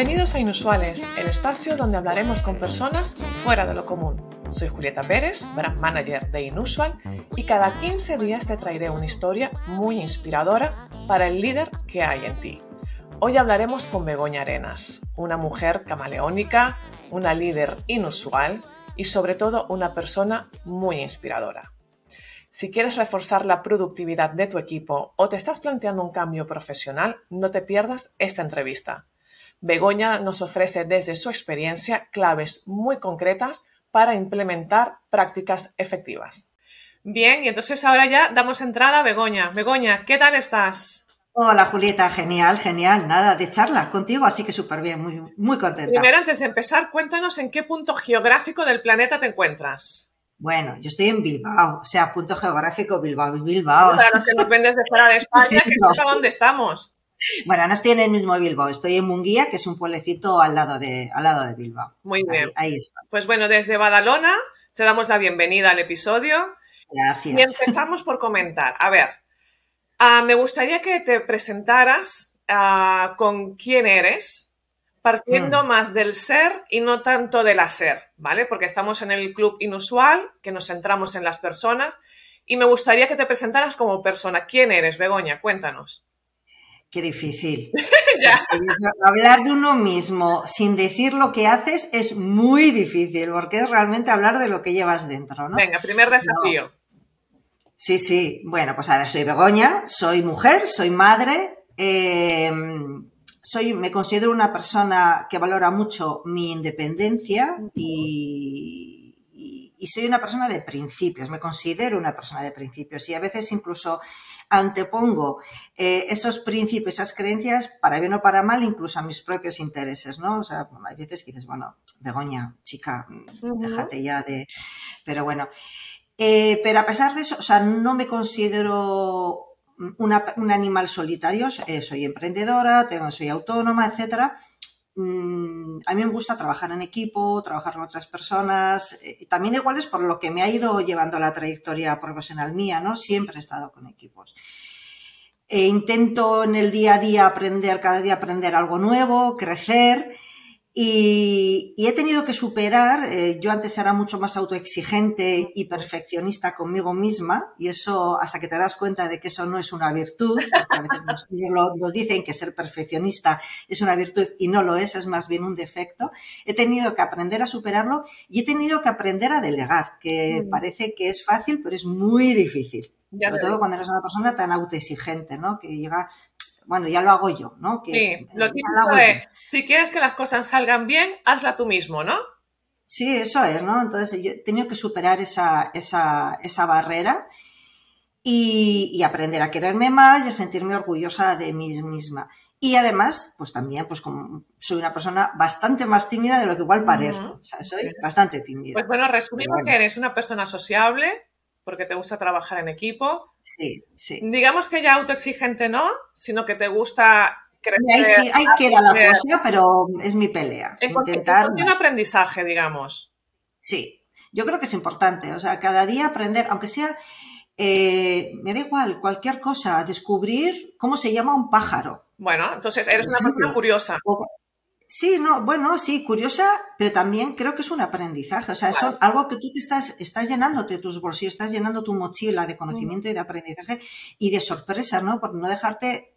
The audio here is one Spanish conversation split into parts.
Bienvenidos a Inusuales, el espacio donde hablaremos con personas fuera de lo común. Soy Julieta Pérez, brand manager de Inusual, y cada 15 días te traeré una historia muy inspiradora para el líder que hay en ti. Hoy hablaremos con Begoña Arenas, una mujer camaleónica, una líder inusual y sobre todo una persona muy inspiradora. Si quieres reforzar la productividad de tu equipo o te estás planteando un cambio profesional, no te pierdas esta entrevista. Begoña nos ofrece desde su experiencia claves muy concretas para implementar prácticas efectivas. Bien, y entonces ahora ya damos entrada a Begoña. Begoña, ¿qué tal estás? Hola Julieta, genial, genial, nada de charla contigo, así que súper bien, muy, muy contenta. Primero, antes de empezar, cuéntanos en qué punto geográfico del planeta te encuentras. Bueno, yo estoy en Bilbao, o sea, punto geográfico Bilbao, Bilbao. Para los que nos ven desde fuera de España, que no. dónde estamos. Bueno, no estoy en el mismo Bilbao, estoy en Munguía, que es un pueblecito al lado de, al lado de Bilbao. Muy bien. Ahí, está. Pues bueno, desde Badalona te damos la bienvenida al episodio. Gracias. Y empezamos por comentar. A ver, uh, me gustaría que te presentaras uh, con quién eres, partiendo mm. más del ser y no tanto del hacer, ¿vale? Porque estamos en el club inusual, que nos centramos en las personas, y me gustaría que te presentaras como persona. ¿Quién eres, Begoña? Cuéntanos. Qué difícil. hablar de uno mismo sin decir lo que haces es muy difícil, porque es realmente hablar de lo que llevas dentro, ¿no? Venga, primer desafío. No. Sí, sí. Bueno, pues a ver, soy Begoña, soy mujer, soy madre. Eh, soy, me considero una persona que valora mucho mi independencia y, y, y, soy una persona de principios, me considero una persona de principios y a veces incluso antepongo eh, esos principios, esas creencias, para bien o para mal, incluso a mis propios intereses, ¿no? O sea, hay veces que dices, bueno, Begoña, chica, déjate ya de... Pero bueno, eh, pero a pesar de eso, o sea, no me considero una, un animal solitario, eh, soy emprendedora, tengo, soy autónoma, etcétera. Mm, a mí me gusta trabajar en equipo, trabajar con otras personas. Eh, también igual es por lo que me ha ido llevando la trayectoria profesional mía, ¿no? Siempre he estado con equipos. E intento en el día a día aprender, cada día aprender algo nuevo, crecer. Y, y, he tenido que superar, eh, yo antes era mucho más autoexigente y perfeccionista conmigo misma, y eso hasta que te das cuenta de que eso no es una virtud, porque a veces nos, nos, dicen que ser perfeccionista es una virtud y no lo es, es más bien un defecto. He tenido que aprender a superarlo y he tenido que aprender a delegar, que mm. parece que es fácil, pero es muy difícil. Ya Sobre todo cuando eres una persona tan autoexigente, ¿no? Que llega bueno, ya lo hago yo, ¿no? Que, sí, lo típico de, si quieres que las cosas salgan bien, hazla tú mismo, ¿no? Sí, eso es, ¿no? Entonces yo he tenido que superar esa, esa, esa barrera y, y, aprender a quererme más y a sentirme orgullosa de mí misma. Y además, pues también, pues como soy una persona bastante más tímida de lo que igual parezco. Uh -huh. O sea, soy bastante tímida. Pues bueno, resumimos bueno. que eres una persona sociable, porque te gusta trabajar en equipo. Sí, sí. Digamos que ya autoexigente no, sino que te gusta crecer. Ahí sí, ahí queda la cosa, pero es mi pelea. En Intentar. un aprendizaje, digamos. Sí, yo creo que es importante. O sea, cada día aprender, aunque sea. Eh, me da igual, cualquier cosa, descubrir cómo se llama un pájaro. Bueno, entonces eres una persona curiosa. O, Sí, no, bueno, sí, curiosa, pero también creo que es un aprendizaje. O sea, claro. es algo que tú te estás, estás llenándote tus bolsillos, estás llenando tu mochila de conocimiento mm. y de aprendizaje y de sorpresa, ¿no? Por no dejarte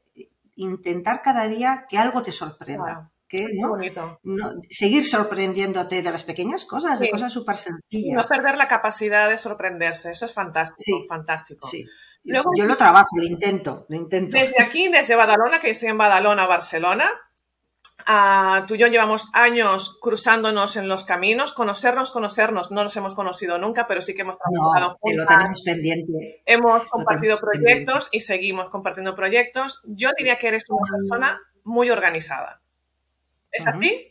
intentar cada día que algo te sorprenda. Claro. Que, ¿no? ¿no? seguir sorprendiéndote de las pequeñas cosas, sí. de cosas súper sencillas. No perder la capacidad de sorprenderse, eso es fantástico, sí. fantástico. Sí. Luego, yo lo trabajo, lo intento, lo intento. Desde aquí, desde Badalona, que yo estoy en Badalona, Barcelona, Uh, tú y yo llevamos años cruzándonos en los caminos, conocernos, conocernos, no nos hemos conocido nunca, pero sí que hemos trabajado no, Lo tenemos pendiente. Hemos compartido proyectos pendiente. y seguimos compartiendo proyectos. Yo diría que eres una persona muy organizada. ¿Es uh -huh. así?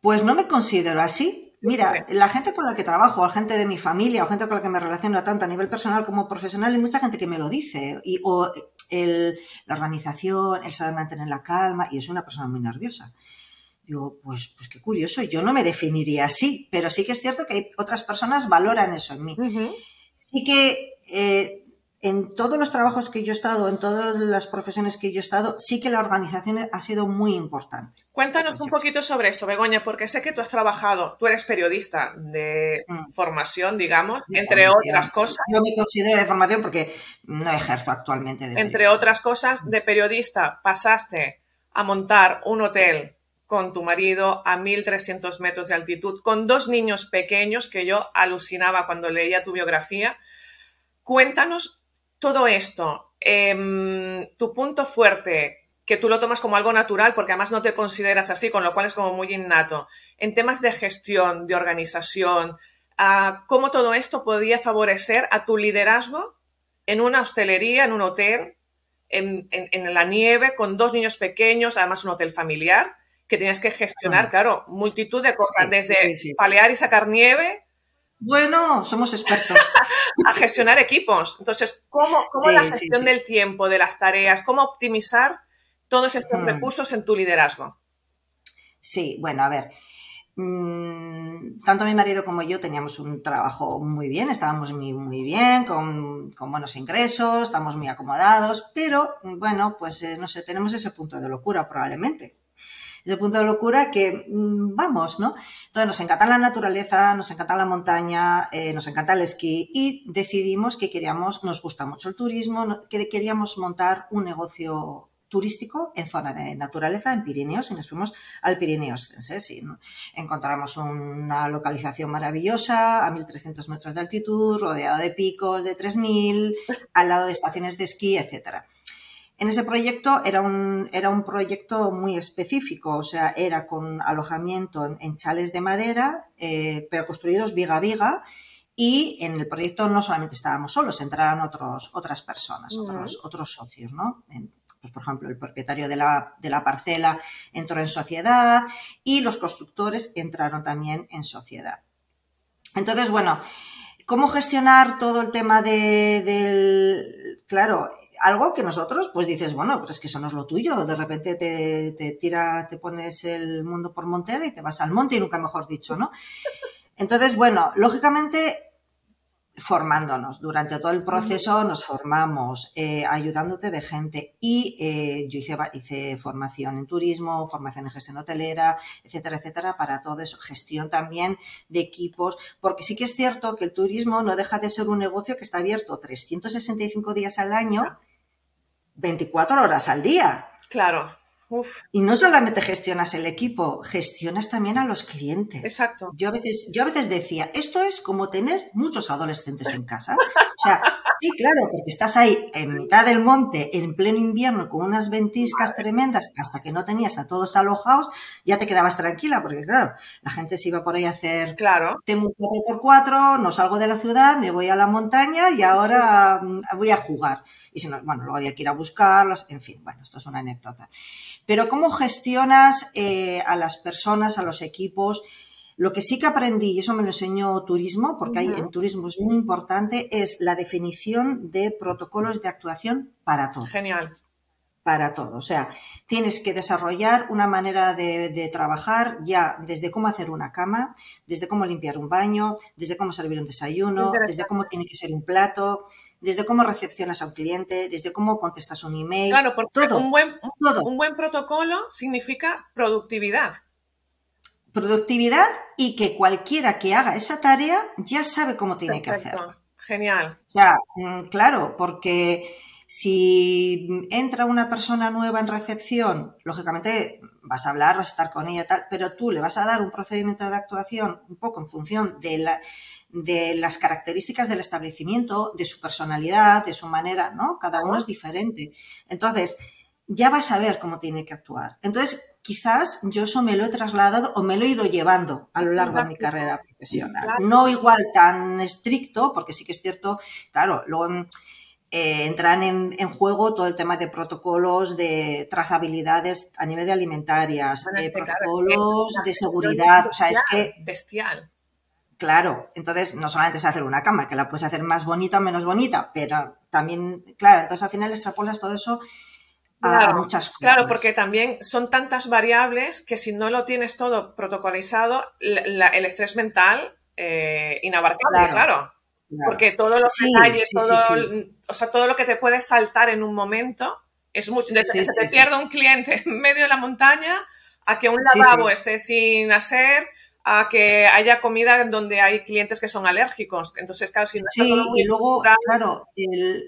Pues no me considero así. Mira, la gente con la que trabajo, la gente de mi familia, o gente con la que me relaciono tanto a nivel personal como profesional, hay mucha gente que me lo dice. Y, o el, la organización, el saber mantener la calma, y es una persona muy nerviosa. Digo, pues, pues qué curioso, yo no me definiría así, pero sí que es cierto que hay otras personas valoran eso en mí. Uh -huh. Sí que eh, en todos los trabajos que yo he estado, en todas las profesiones que yo he estado, sí que la organización ha sido muy importante. Cuéntanos un poquito sobre esto, Begoña, porque sé que tú has trabajado, tú eres periodista de mm. formación, digamos, entre otras cosas. Yo me considero de formación porque no ejerzo actualmente. De entre otras cosas, de periodista pasaste a montar un hotel con tu marido a 1300 metros de altitud, con dos niños pequeños que yo alucinaba cuando leía tu biografía. Cuéntanos todo esto, em, tu punto fuerte, que tú lo tomas como algo natural porque además no te consideras así, con lo cual es como muy innato, en temas de gestión, de organización, cómo todo esto podía favorecer a tu liderazgo en una hostelería, en un hotel, en, la nieve, con dos niños pequeños, además un hotel familiar, que tenías que gestionar, claro, multitud de cosas, desde palear y sacar nieve bueno, somos expertos. a gestionar equipos. Entonces, ¿cómo, la gestión del tiempo, de las tareas, cómo optimizar todos estos hmm. recursos en tu liderazgo? Sí, bueno, a ver. Mm, tanto mi marido como yo teníamos un trabajo muy bien, estábamos muy, muy bien, con, buenos ingresos, estamos muy acomodados, pero bueno, pues eh, no sé, tenemos ese punto de locura probablemente ese punto de locura que mm, vamos, ¿no? Entonces nos encanta la naturaleza, nos encanta la montaña, eh, nos encanta el esquí y decidimos que queríamos, nos gusta mucho el turismo, que queríamos montar un negocio turístico en zona de naturaleza en Pirineos y nos fuimos al Pirineos. ¿sí? Encontramos una localización maravillosa a 1300 metros de altitud, rodeado de picos de 3000, al lado de estaciones de esquí, etcétera. En ese proyecto era un, era un proyecto muy específico, o sea, era con alojamiento en, chales de madera, eh, pero construidos viga a viga, y en el proyecto no solamente estábamos solos, entraron otros, otras personas, otros, otros socios, ¿no? pues, por ejemplo, el propietario de la, de la parcela entró en sociedad y los constructores entraron también en sociedad. Entonces, bueno, ¿cómo gestionar todo el tema de, del... Claro, algo que nosotros, pues dices, bueno, pues es que eso no es lo tuyo. De repente te, te tira, te pones el mundo por montera y te vas al monte y nunca mejor dicho, ¿no? Entonces, bueno, lógicamente formándonos. Durante todo el proceso nos formamos, eh, ayudándote de gente. Y eh, yo hice, hice formación en turismo, formación en gestión hotelera, etcétera, etcétera, para todo eso. Gestión también de equipos, porque sí que es cierto que el turismo no deja de ser un negocio que está abierto 365 días al año 24 horas al día. Claro. Y no solamente gestionas el equipo, gestionas también a los clientes. Exacto. Yo a veces, yo a veces decía, esto es como tener muchos adolescentes en casa. O sea, sí, claro, porque estás ahí en mitad del monte, en pleno invierno, con unas ventiscas tremendas, hasta que no tenías a todos alojados, ya te quedabas tranquila, porque claro, la gente se iba por ahí a hacer, claro. tengo un 4x4, no salgo de la ciudad, me voy a la montaña y ahora mm, voy a jugar. Y si no, bueno, luego había que ir a buscarlos, en fin, bueno, esto es una anécdota. Pero ¿cómo gestionas eh, a las personas, a los equipos? Lo que sí que aprendí, y eso me lo enseñó turismo, porque hay, en turismo es muy importante, es la definición de protocolos de actuación para todo. Genial. Para todo. O sea, tienes que desarrollar una manera de, trabajar ya desde cómo hacer una cama, desde cómo limpiar un baño, desde cómo servir un desayuno, desde cómo tiene que ser un plato, desde cómo recepcionas a un cliente, desde cómo contestas un email. Claro, porque un, buen, un buen protocolo significa productividad. Productividad y que cualquiera que haga esa tarea ya sabe cómo tiene que hacerlo. Genial. O sea, mm, claro, porque si entra una persona nueva en recepción, lógicamente vas a hablar, vas a estar con ella, tal, pero tú le vas a dar un procedimiento de actuación un poco en función de la, de las características del establecimiento, de su personalidad, de su manera, ¿no? Cada uno es diferente. Entonces, ya vas a ver cómo tiene que actuar. Entonces, quizás yo eso me lo he trasladado o me lo he ido llevando a lo largo de mi carrera profesional. No igual tan estricto, porque sí que es cierto, claro, luego eh, entran en, juego todo el tema de protocolos de trazabilidades a nivel de alimentarias, de protocolos de seguridad. O sea, es que... Bestial. Claro, entonces no solamente es hacer una cama, que la puedes hacer más bonita o menos bonita, pero también, claro, entonces al final extrapolas todo eso a, muchas cosas. Claro, porque también son tantas variables que si no lo tienes todo protocolizado, el estrés mental eh, inabarcable, claro. Porque todo lo que todo, o sea, todo lo que te puede saltar en un momento es mucho. Desde que se te pierda un cliente en medio de la montaña a que un lavabo esté sin hacer a que haya comida donde hay clientes que son alérgicos. Entonces, claro, si no Sí, y luego, claro,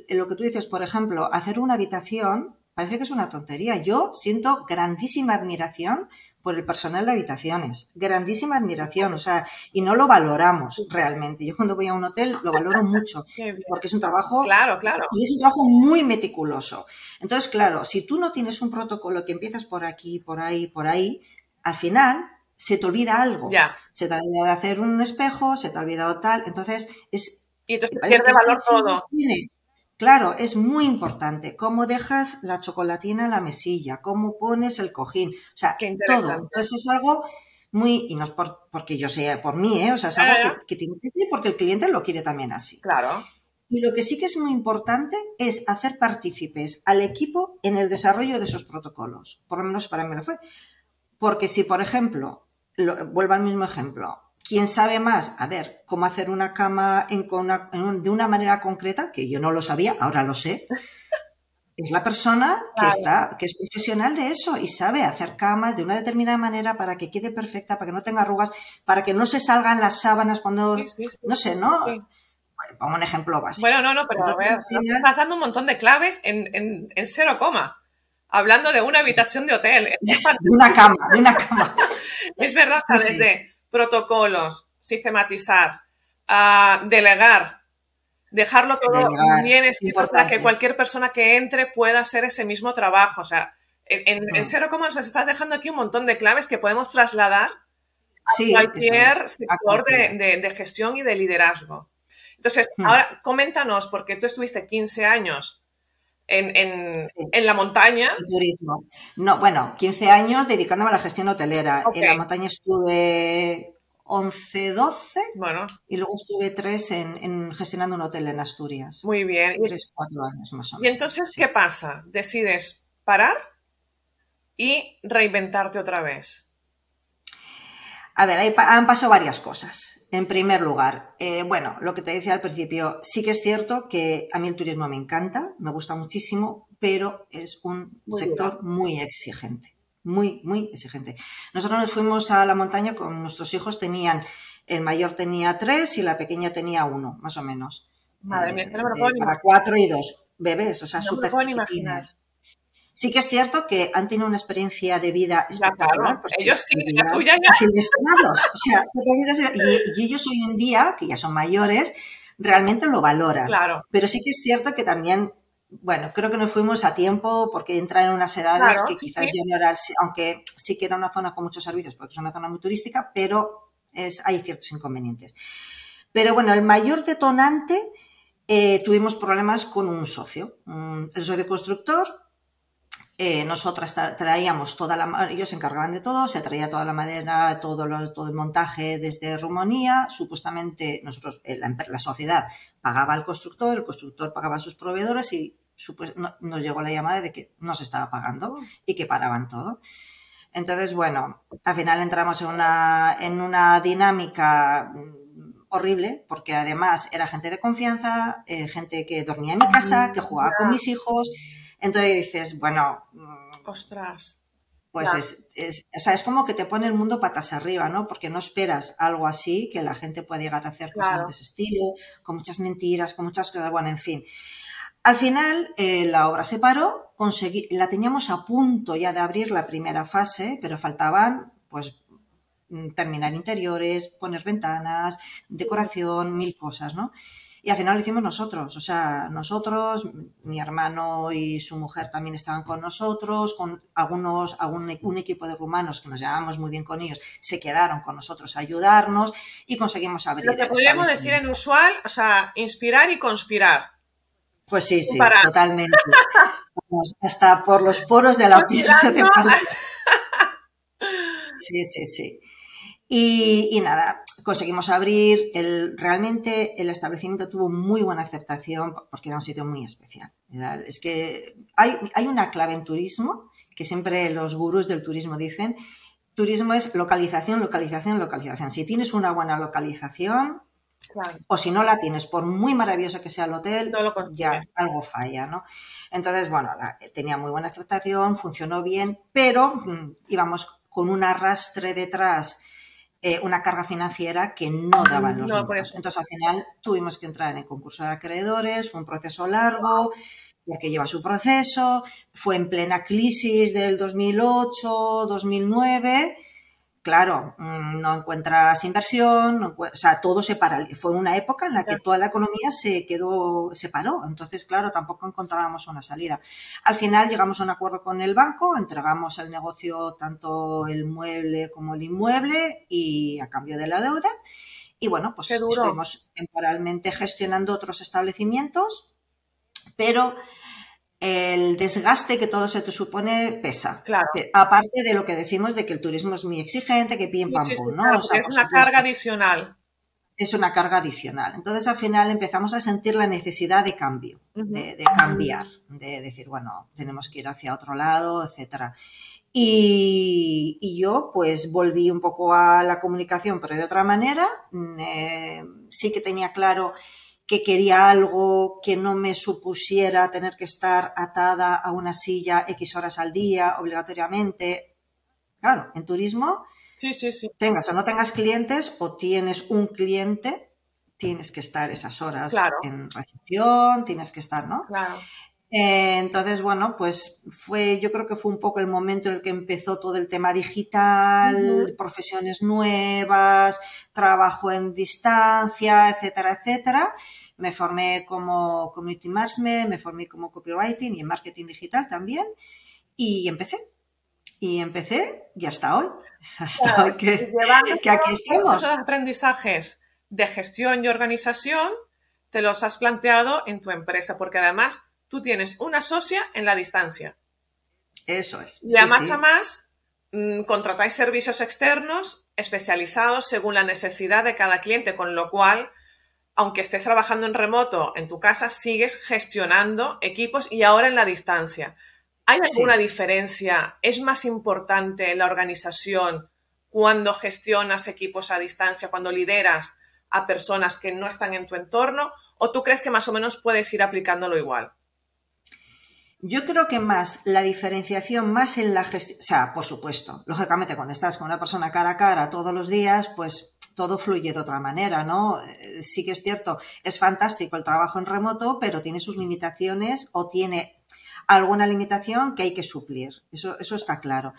lo que tú dices, por ejemplo, hacer una habitación parece que es una tontería. Yo siento grandísima admiración por el personal de habitaciones. Grandísima admiración, o sea, y no lo valoramos realmente. Yo cuando voy a un hotel lo valoro mucho, porque es un trabajo... Claro, claro. Y es un trabajo muy meticuloso. Entonces, claro, si tú no tienes un protocolo que empiezas por aquí, por ahí, por ahí, al final se te olvida algo. Ya. Se te ha olvidado hacer un espejo, se te ha olvidado tal. Entonces, es... Y entonces pierde valor todo. Claro, es muy importante cómo dejas la chocolatina en la mesilla, cómo pones el cojín, o sea, todo. Entonces es algo muy, y no es por, porque yo sé por mí, ¿eh? o sea, es algo que, tiene que ser porque el cliente lo quiere también así. Claro. Y lo que sí que es muy importante es hacer partícipes al equipo en el desarrollo de esos protocolos. Por lo menos para mí lo fue. Porque si, por ejemplo, vuelvo al mismo ejemplo, ¿Quién sabe más? A ver, cómo hacer una cama de una manera concreta, que yo no lo sabía, ahora lo sé. Es la persona que está, que es profesional de eso y sabe hacer camas de una determinada manera para que quede perfecta, para que no tenga arrugas, para que no se salgan las sábanas cuando, no sé, ¿no? Pongo un ejemplo básico. Bueno, no, no, pero a ver, estás dando un montón de claves en, cero coma hablando de una habitación de hotel. De una cama, de una cama. es verdad, o sea, desde protocolos, sistematizar, ah, delegar, dejarlo todo bien escrito para que cualquier persona que entre pueda hacer ese mismo trabajo. O sea, en, en, cero coma nos estás dejando aquí un montón de claves que podemos trasladar a cualquier sector de, gestión y de liderazgo. Entonces, hmm. ahora coméntanos, porque tú estuviste 15 años en, la montaña. turismo. No, bueno, 15 años dedicándome a la gestión hotelera. En la montaña estuve 11, 12. Bueno. Y luego estuve 3 en, gestionando un hotel en Asturias. Muy bien. 3, 4 años más o menos. Y entonces, ¿qué pasa? Decides parar y reinventarte otra vez. A ver, han pasado varias cosas. En primer lugar, eh, bueno, lo que te decía al principio, sí que es cierto que a mí el turismo me encanta, me gusta muchísimo, pero es un sector muy exigente, muy, muy exigente. Nosotros nos fuimos a la montaña con nuestros hijos, tenían, el mayor tenía tres y la pequeña tenía uno, más o menos. Madre mía, no me lo Para cuatro y dos bebés, o sea, súper chiquitines. Sí que es cierto que han tenido una experiencia de vida espectacular. ellos sí, ya, O sea, y, ellos hoy en día, que ya son mayores, realmente lo valoran. Claro. Pero sí que es cierto que también, bueno, creo que nos fuimos a tiempo porque entran en unas edades que quizás ya no era, aunque sí que era una zona con muchos servicios, porque es una zona muy turística, pero es, hay ciertos inconvenientes. Pero bueno, el mayor detonante, eh, tuvimos problemas con un socio, el socio constructor, eh, nosotras traíamos toda la ellos se encargaban de todo, se traía toda la madera, todo, todo el montaje desde Rumanía, supuestamente nosotros, eh, la, sociedad pagaba al constructor, el constructor pagaba a sus proveedores y nos llegó la llamada de que no se estaba pagando y que paraban todo. Entonces, bueno, al final entramos en una, en una dinámica mm, horrible, porque además era gente de confianza, eh, gente que dormía en mi casa, que jugaba con mis hijos, entonces dices, bueno... Mm, Ostras. Pues es, es, o sea, es como que te pone el mundo patas arriba, ¿no? Porque no esperas algo así, que la gente pueda llegar a hacer cosas de ese estilo, con muchas mentiras, con muchas cosas, bueno, en fin. Al final, eh, la obra se paró, conseguí, la teníamos a punto ya de abrir la primera fase, pero faltaban, pues, mm, terminar interiores, poner ventanas, decoración, mil cosas, ¿no? Y al final lo hicimos nosotros, o sea, nosotros, mi hermano y su mujer también estaban con nosotros, con algunos, algún, un equipo de rumanos que nos llevábamos muy bien con ellos, se quedaron con nosotros a ayudarnos y conseguimos abrir. Lo que podríamos decir en usual, o sea, inspirar y conspirar. Pues sí, sí, totalmente. hasta por los poros de la piel se Sí, sí, sí. Y, y, nada, conseguimos abrir. El, realmente el establecimiento tuvo muy buena aceptación porque era un sitio muy especial. es que hay, hay una clave en turismo que siempre los gurús del turismo dicen. Turismo es localización, localización, localización. Si tienes una buena localización, O si no la tienes, por muy maravilloso que sea el hotel, ya algo falla, ¿no? Entonces, bueno, tenía muy buena aceptación, funcionó bien, pero mm, íbamos con un arrastre detrás, eh, una carga financiera que no daban los números. Entonces, al final tuvimos que entrar en el concurso de acreedores, fue un proceso largo, porque lleva su proceso, fue en plena crisis del 2008, 2009 claro, mm, no encuentras inversión, o sea, todo se paralizó. Fue una época en la que toda la economía se quedó, se paró. Entonces, claro, tampoco encontrábamos una salida. Al final llegamos a un acuerdo con el banco, entregamos el negocio, tanto el mueble como el inmueble, y a cambio de la deuda. Y bueno, pues estuvimos temporalmente gestionando otros establecimientos, pero el desgaste que todo se te supone pesa. Claro. Aparte de lo que decimos de que el turismo es muy exigente, que pim pam pum, ¿no? es una carga adicional. Es una carga adicional. Entonces al final empezamos a sentir la necesidad de cambio, de, cambiar, de decir, bueno, tenemos que ir hacia otro lado, etcétera. Y, yo pues volví un poco a la comunicación, pero de otra manera. Mm, eh, sí que tenía claro que quería algo que no me supusiera tener que estar atada a una silla X horas al día obligatoriamente. Claro, en turismo, sí, sí, sí. tengas o no tengas clientes o tienes un cliente, tienes que estar esas horas en recepción, tienes que estar, ¿no? Claro. Eh, entonces, bueno, pues fue, yo creo que fue un poco el momento en el que empezó todo el tema digital, profesiones nuevas, trabajo en distancia, etcétera, etcétera. Me formé como community management, me formé como copywriting y en marketing digital también. Y empecé. Y empecé y hasta hoy. Hasta hoy que, que aquí estamos. Esos aprendizajes de gestión y organización te los has planteado en tu empresa, porque además tú tienes una socia en la distancia. Eso es. Y a más a más, mm, contratáis servicios externos especializados según la necesidad de cada cliente, con lo cual, aunque estés trabajando en remoto en tu casa, sigues gestionando equipos y ahora en la distancia. ¿Hay alguna diferencia? ¿Es más importante la organización cuando gestionas equipos a distancia, cuando lideras a personas que no están en tu entorno? ¿O tú crees que más o menos puedes ir aplicándolo igual? Yo creo que más la diferenciación, más en la gestión, o sea, por supuesto, lógicamente cuando estás con una persona cara a cara todos los días, pues todo fluye de otra manera, ¿no? Eh, sí que es cierto, es fantástico el trabajo en remoto, pero tiene sus limitaciones o tiene alguna limitación que hay que suplir, eso, eso está claro.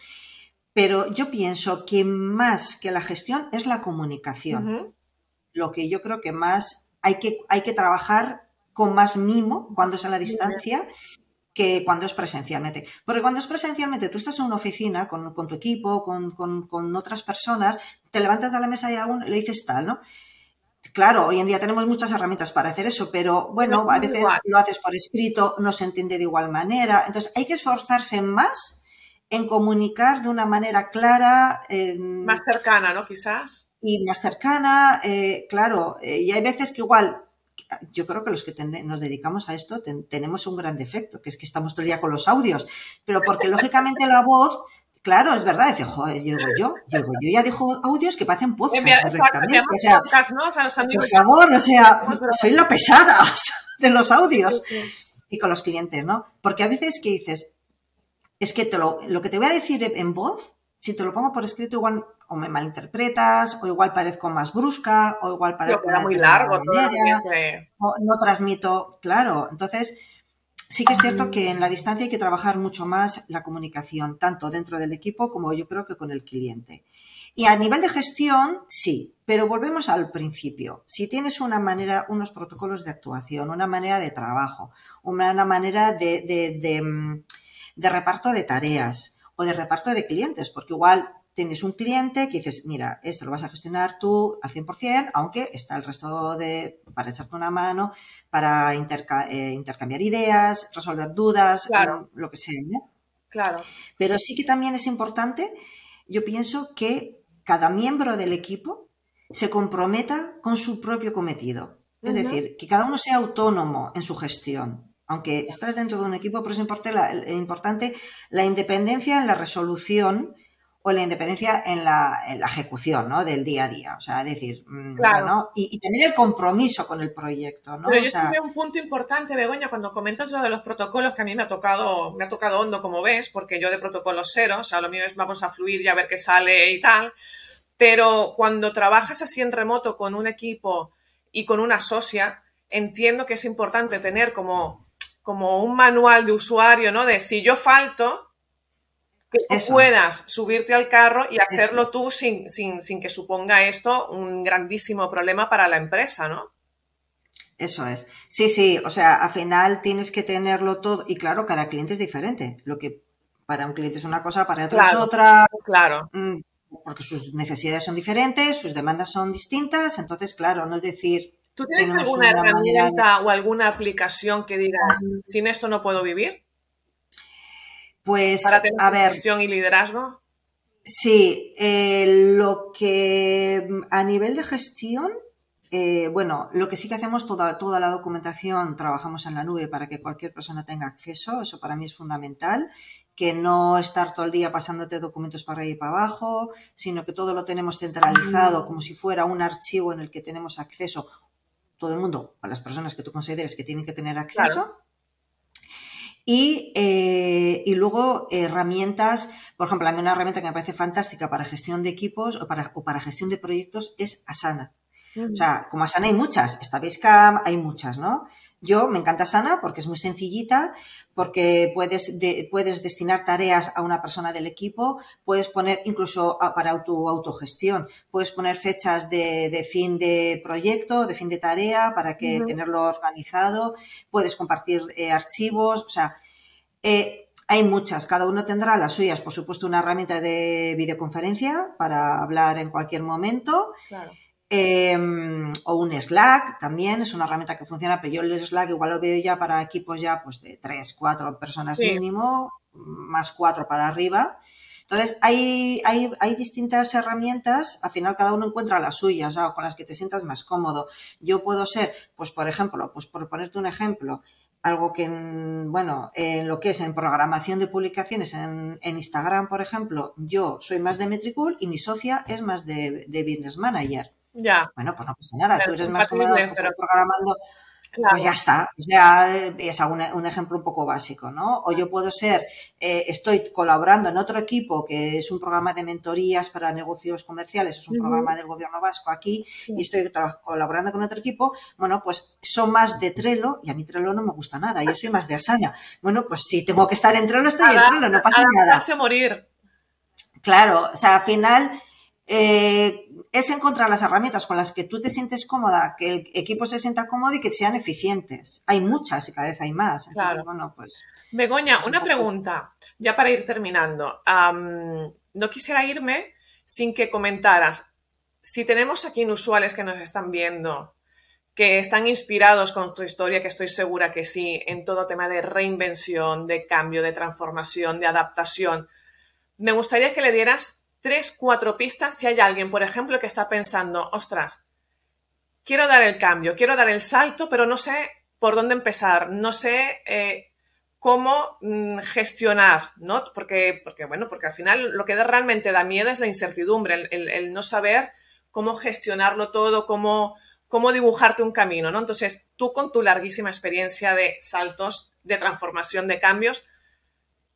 Pero yo pienso que más que la gestión es la comunicación. Lo que yo creo que más hay que, hay que trabajar con más mimo cuando es a la distancia que cuando es presencialmente. Porque cuando es presencialmente, tú estás en una oficina con, tu equipo, con, otras personas, te levantas de la mesa y aún le dices tal, ¿no? Claro, hoy en día tenemos muchas herramientas para hacer eso, pero bueno, a veces lo haces por escrito, no se entiende de igual manera. Entonces, hay que esforzarse más en comunicar de una manera clara. más cercana, ¿no? Quizás. Y más cercana, eh, claro. Eh, y hay veces que igual yo creo que los que nos dedicamos a esto tenemos un gran defecto, que es que estamos todo el día con los audios, pero porque lógicamente la voz Claro, es verdad. Dice, joder, digo yo, digo, yo ya dejo audios que parecen podcast directamente. O sea, por favor, o sea, soy la pesada de los audios. Y con los clientes, ¿no? Porque a veces que dices, es que te lo, lo que te voy a decir en voz, si te lo pongo por escrito, igual o me malinterpretas, o igual parezco más brusca, o igual parezco muy largo, o no transmito, claro. Entonces, sí que es cierto que en la distancia hay que trabajar mucho más la comunicación, tanto dentro del equipo como yo creo que con el cliente. Y a nivel de gestión, sí, pero volvemos al principio. Si tienes una manera, unos protocolos de actuación, una manera de trabajo, una, manera de, de, mm, de reparto de tareas o de reparto de clientes, porque igual tienes un cliente que dices, mira, esto lo vas a gestionar tú al 100%, aunque está el resto de, para echarte una mano, para eh, intercambiar ideas, resolver dudas, lo, que sea, ¿no? Claro. Pero sí que también es importante, yo pienso que cada miembro del equipo se comprometa con su propio cometido. Es decir, que cada uno sea autónomo en su gestión. Aunque estás dentro de un equipo, pero es importante la, importante la independencia en la resolución o la independencia en la, ejecución, ¿no? Del día a día. O sea, es decir, mm, claro. y, tener el compromiso con el proyecto, ¿no? Pero yo o un punto importante, Begoña, cuando comentas lo de los protocolos, que a mí me ha tocado, me ha tocado hondo, como ves, porque yo de protocolo cero, o sea, lo mío es vamos a fluir y a ver qué sale y tal. Pero cuando trabajas así en remoto con un equipo y con una socia, entiendo que es importante tener como, como un manual de usuario, ¿no? De si yo falto, que puedas subirte al carro y hacerlo tú sin, sin, que suponga esto un grandísimo problema para la empresa, ¿no? Eso es. Sí, sí, o sea, al final tienes que tenerlo todo y claro, cada cliente es diferente. Lo que para un cliente es una cosa, para otro es otra. Claro. Mm, porque sus necesidades son diferentes, sus demandas son distintas, entonces, claro, no es decir... ¿Tú tienes alguna herramienta o alguna aplicación que diga, sin esto no puedo vivir? Pues, para tener a ver, gestión y liderazgo. Sí, eh, lo que a nivel de gestión, eh, bueno, lo que sí que hacemos toda, toda la documentación, trabajamos en la nube para que cualquier persona tenga acceso, eso para mí es fundamental, que no estar todo el día pasándote documentos para arriba y para abajo, sino que todo lo tenemos centralizado como si fuera un archivo en el que tenemos acceso, todo el mundo, a las personas que tú consideres que tienen que tener acceso. Y, eh, y, luego herramientas, por ejemplo, a mí una herramienta que me parece fantástica para gestión de equipos o para, o para gestión de proyectos es Asana. O sea, como Asana hay muchas, esta Basecamp hay muchas, ¿no? Yo me encanta Asana porque es muy sencillita, porque puedes, puedes destinar tareas a una persona del equipo, puedes poner incluso para tu autogestión, puedes poner fechas de, fin de proyecto, de fin de tarea, para que tenerlo organizado, puedes compartir eh, archivos, o sea, eh, hay muchas, cada uno tendrá las suyas, por supuesto, una herramienta de videoconferencia para hablar en cualquier momento. Claro. Em, o un Slack también, es una herramienta que funciona, pero yo el Slack igual lo veo ya para equipos ya pues de 3, 4 personas mínimo, más 4 para arriba. Entonces, hay, hay, hay, distintas herramientas, al final cada uno encuentra las suyas, o con las que te sientas más cómodo. Yo puedo ser, pues por ejemplo, pues por ponerte un ejemplo, algo que, bueno, en lo que es en programación de publicaciones en, Instagram, por ejemplo, yo soy más de Metricool y mi socia es más de, de Business Manager. Ya. Bueno, pues no pasa nada, tú eres más cómodo programando. Pues ya está, ya es un ejemplo un poco básico, ¿no? O yo puedo ser, eh, estoy colaborando en otro equipo que es un programa de mentorías para negocios comerciales, es un programa del gobierno vasco aquí, y estoy colaborando con otro equipo, bueno, pues son más de Trello, y a mí Trello no me gusta nada, yo soy más de Asana. Bueno, pues si tengo que estar en Trello, estoy en Trello, no pasa nada. morir. Claro, o sea, al final eh, es encontrar las herramientas con las que tú te sientes cómoda, que el equipo se sienta cómodo y que sean eficientes. Hay muchas y cada vez hay más. claro. Bueno, pues, Begoña, una pregunta, ya para ir terminando. no quisiera irme sin que comentaras, si tenemos aquí inusuales que nos están viendo, que están inspirados con tu historia, que estoy segura que sí, en todo tema de reinvención, de cambio, de transformación, de adaptación, me gustaría que le dieras tres, cuatro pistas si hay alguien, por ejemplo, que está pensando, ostras, quiero dar el cambio, quiero dar el salto, pero no sé por dónde empezar, no sé eh, cómo mm, gestionar, ¿no? Porque, porque, bueno, porque al final lo que realmente da miedo es la incertidumbre, el, no saber cómo gestionarlo todo, cómo, cómo dibujarte un camino, ¿no? Entonces, tú con tu larguísima experiencia de saltos, de transformación, de cambios,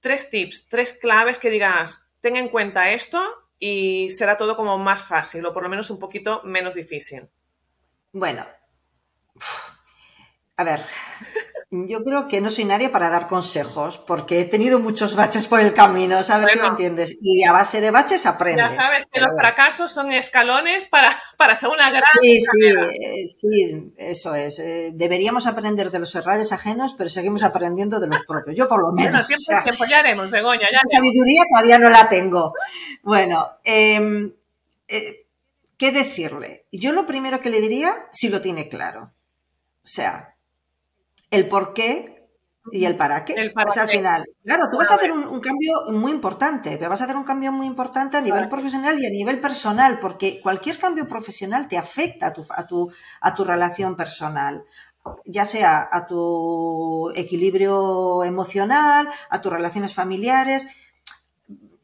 tres tips, tres claves que digas, tenga en cuenta esto y será todo como más fácil o por lo menos un poquito menos difícil. Bueno, a ver, yo creo que no soy nadie para dar consejos, porque he tenido muchos baches por el camino, ¿sabes si me entiendes? Y a base de baches aprendes. Ya sabes que los fracasos son escalones para, para hacer una gran Sí, sí, eh, sí, eso es. Eh, deberíamos aprender de los errores ajenos, pero seguimos aprendiendo de los propios. Yo por lo menos. Bueno, tiempo, ya haremos, Begoña. Ya sabiduría todavía no la tengo. Bueno, em, eh, ¿qué decirle? Yo lo primero que le diría, si lo tiene claro. O sea, el por qué y el para qué. El para al final, claro, tú vas a hacer un, cambio muy importante, pero vas a hacer un cambio muy importante a nivel profesional y a nivel personal, porque cualquier cambio profesional te afecta a tu, a tu, a tu relación personal ya sea a tu equilibrio emocional, a tus relaciones familiares.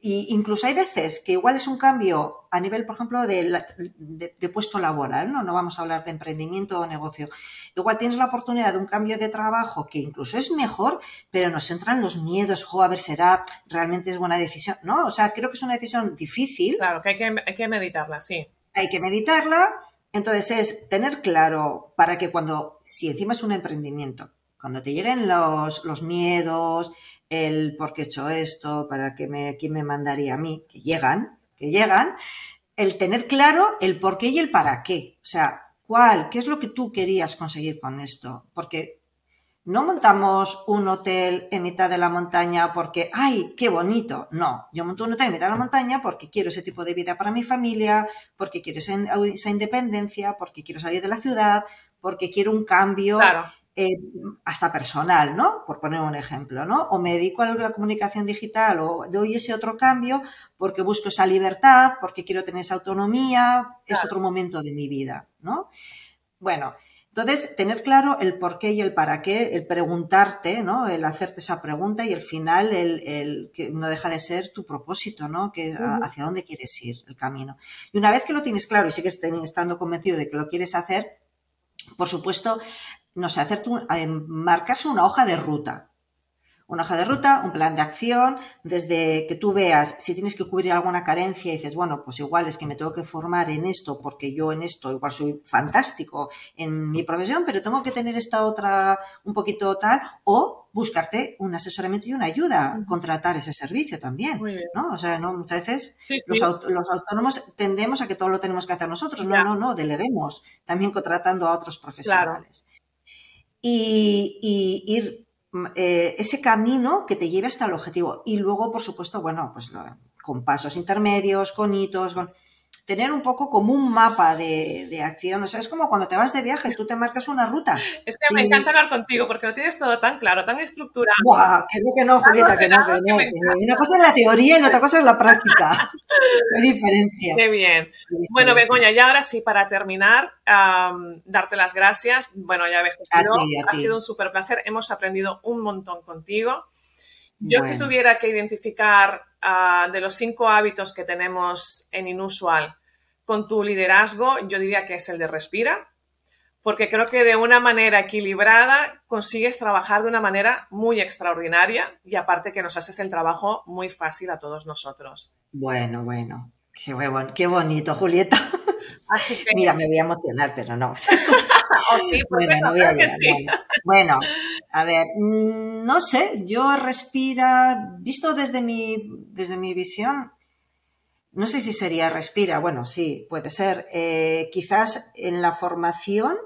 Y incluso hay veces que igual es un cambio a nivel, por ejemplo, de, de, puesto laboral, ¿no? No vamos a hablar de emprendimiento o negocio. Igual tienes la oportunidad de un cambio de trabajo que incluso es mejor, pero nos entran los miedos, jo, a ver, será, realmente es buena decisión, ¿no? O sea, creo que es una decisión difícil. Claro, que hay que, hay que meditarla, sí. Hay que meditarla. Entonces es tener claro para que cuando, si encima es un emprendimiento, cuando te lleguen los, los miedos, el por qué he hecho esto, para qué me, quién me mandaría a mí, que llegan, que llegan, el tener claro el por qué y el para qué. O sea, cuál, qué es lo que tú querías conseguir con esto. Porque no montamos un hotel en mitad de la montaña porque, ay, qué bonito. No, yo monto un hotel en mitad de la montaña porque quiero ese tipo de vida para mi familia, porque quiero esa, independencia, porque quiero salir de la ciudad, porque quiero un cambio. Eh, hasta personal, ¿no? Por poner un ejemplo, ¿no? O me dedico a la comunicación digital o doy ese otro cambio porque busco esa libertad, porque quiero tener esa autonomía, es otro momento de mi vida, ¿no? Bueno, entonces, tener claro el por qué y el para qué, el preguntarte, ¿no? El hacerte esa pregunta y al final el, que no deja de ser tu propósito, ¿no? Que hacia dónde quieres ir, el camino. Y una vez que lo tienes claro y sigues estando convencido de que lo quieres hacer, por supuesto, no sé, hacer eh, marcarse una hoja de ruta. Una hoja de ruta, un plan de acción, desde que tú veas si tienes que cubrir alguna carencia y dices, bueno, pues igual es que me tengo que formar en esto porque yo en esto igual soy fantástico en mi profesión, pero tengo que tener esta otra un poquito tal, o buscarte un asesoramiento y una ayuda, contratar ese servicio también, ¿no? O sea, no muchas veces Los, los, autónomos tendemos a que todo lo tenemos que hacer nosotros, no, no, no, deleguemos, también contratando a otros profesionales y, ir eh, ese camino que te lleve hasta el objetivo. Y luego, por supuesto, bueno, pues con pasos intermedios, con hitos, con tener un poco como un mapa de, acción. O sea, es como cuando te vas de viaje, tú te marcas una ruta. Es que me encanta hablar contigo porque lo tienes todo tan claro, tan estructurado. Buah, que no, que no, Julieta, que no, que no. una cosa es la teoría y otra cosa es la práctica. Qué diferencia. Qué bien. Bueno, Begoña, y ahora sí, para terminar, darte las gracias. Bueno, ya ves que ha sido un súper placer. Hemos aprendido un montón contigo. Yo si tuviera que identificar ah, de los cinco hábitos que tenemos en Inusual con tu liderazgo, yo diría que es el de respira, porque creo que de una manera equilibrada consigues trabajar de una manera muy extraordinaria y aparte que nos haces el trabajo muy fácil a todos nosotros. Bueno, bueno, qué, qué bonito, Julieta. Mira, me voy a emocionar, pero no. bueno, a ver, mm, no sé, yo respira, visto desde mi, desde mi visión, no sé si sería respira, bueno, sí, puede ser. Eh, quizás en la formación,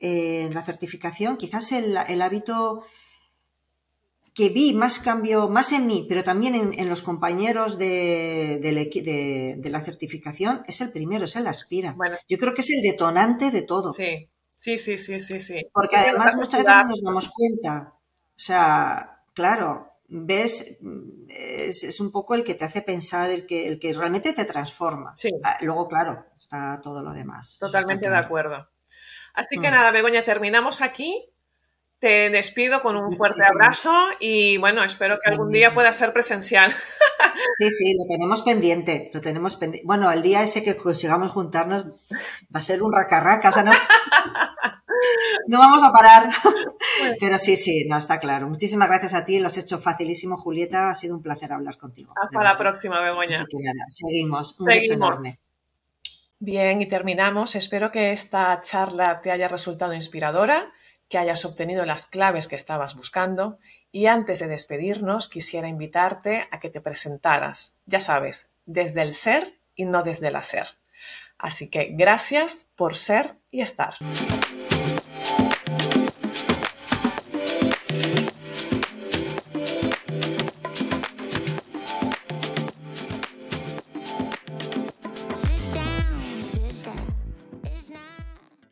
eh, en la certificación, quizás el, hábito que vi más cambio, más en mí, pero también en, los compañeros de, de, la certificación, es el primero, es el aspira. Yo creo que es el detonante de todo. Sí. Sí, sí, sí, sí, sí. Porque además muchas veces no nos damos cuenta. O sea, claro, ves, es, un poco el que te hace pensar, el que, el que realmente te transforma. Sí. Ah, luego, claro, está todo lo demás. Totalmente de acuerdo. Así que mm. nada, Begoña, terminamos aquí. Te despido con un fuerte abrazo y bueno, espero que algún día pueda ser presencial. Sí, sí, lo tenemos pendiente, lo tenemos pendiente. Bueno, el día ese que consigamos juntarnos va a ser un racarraca, o sea, no, no vamos a parar. Pero sí, sí, no, está claro. Muchísimas gracias a ti, lo has hecho facilísimo, Julieta. Ha sido un placer hablar contigo. Hasta la próxima, Begoña. Seguimos. Un beso enorme. Bien, y terminamos. Espero que esta charla te haya resultado inspiradora que hayas obtenido las claves que estabas buscando y antes de despedirnos quisiera invitarte a que te presentaras, ya sabes, desde el ser y no desde el hacer. Así que gracias por ser y estar.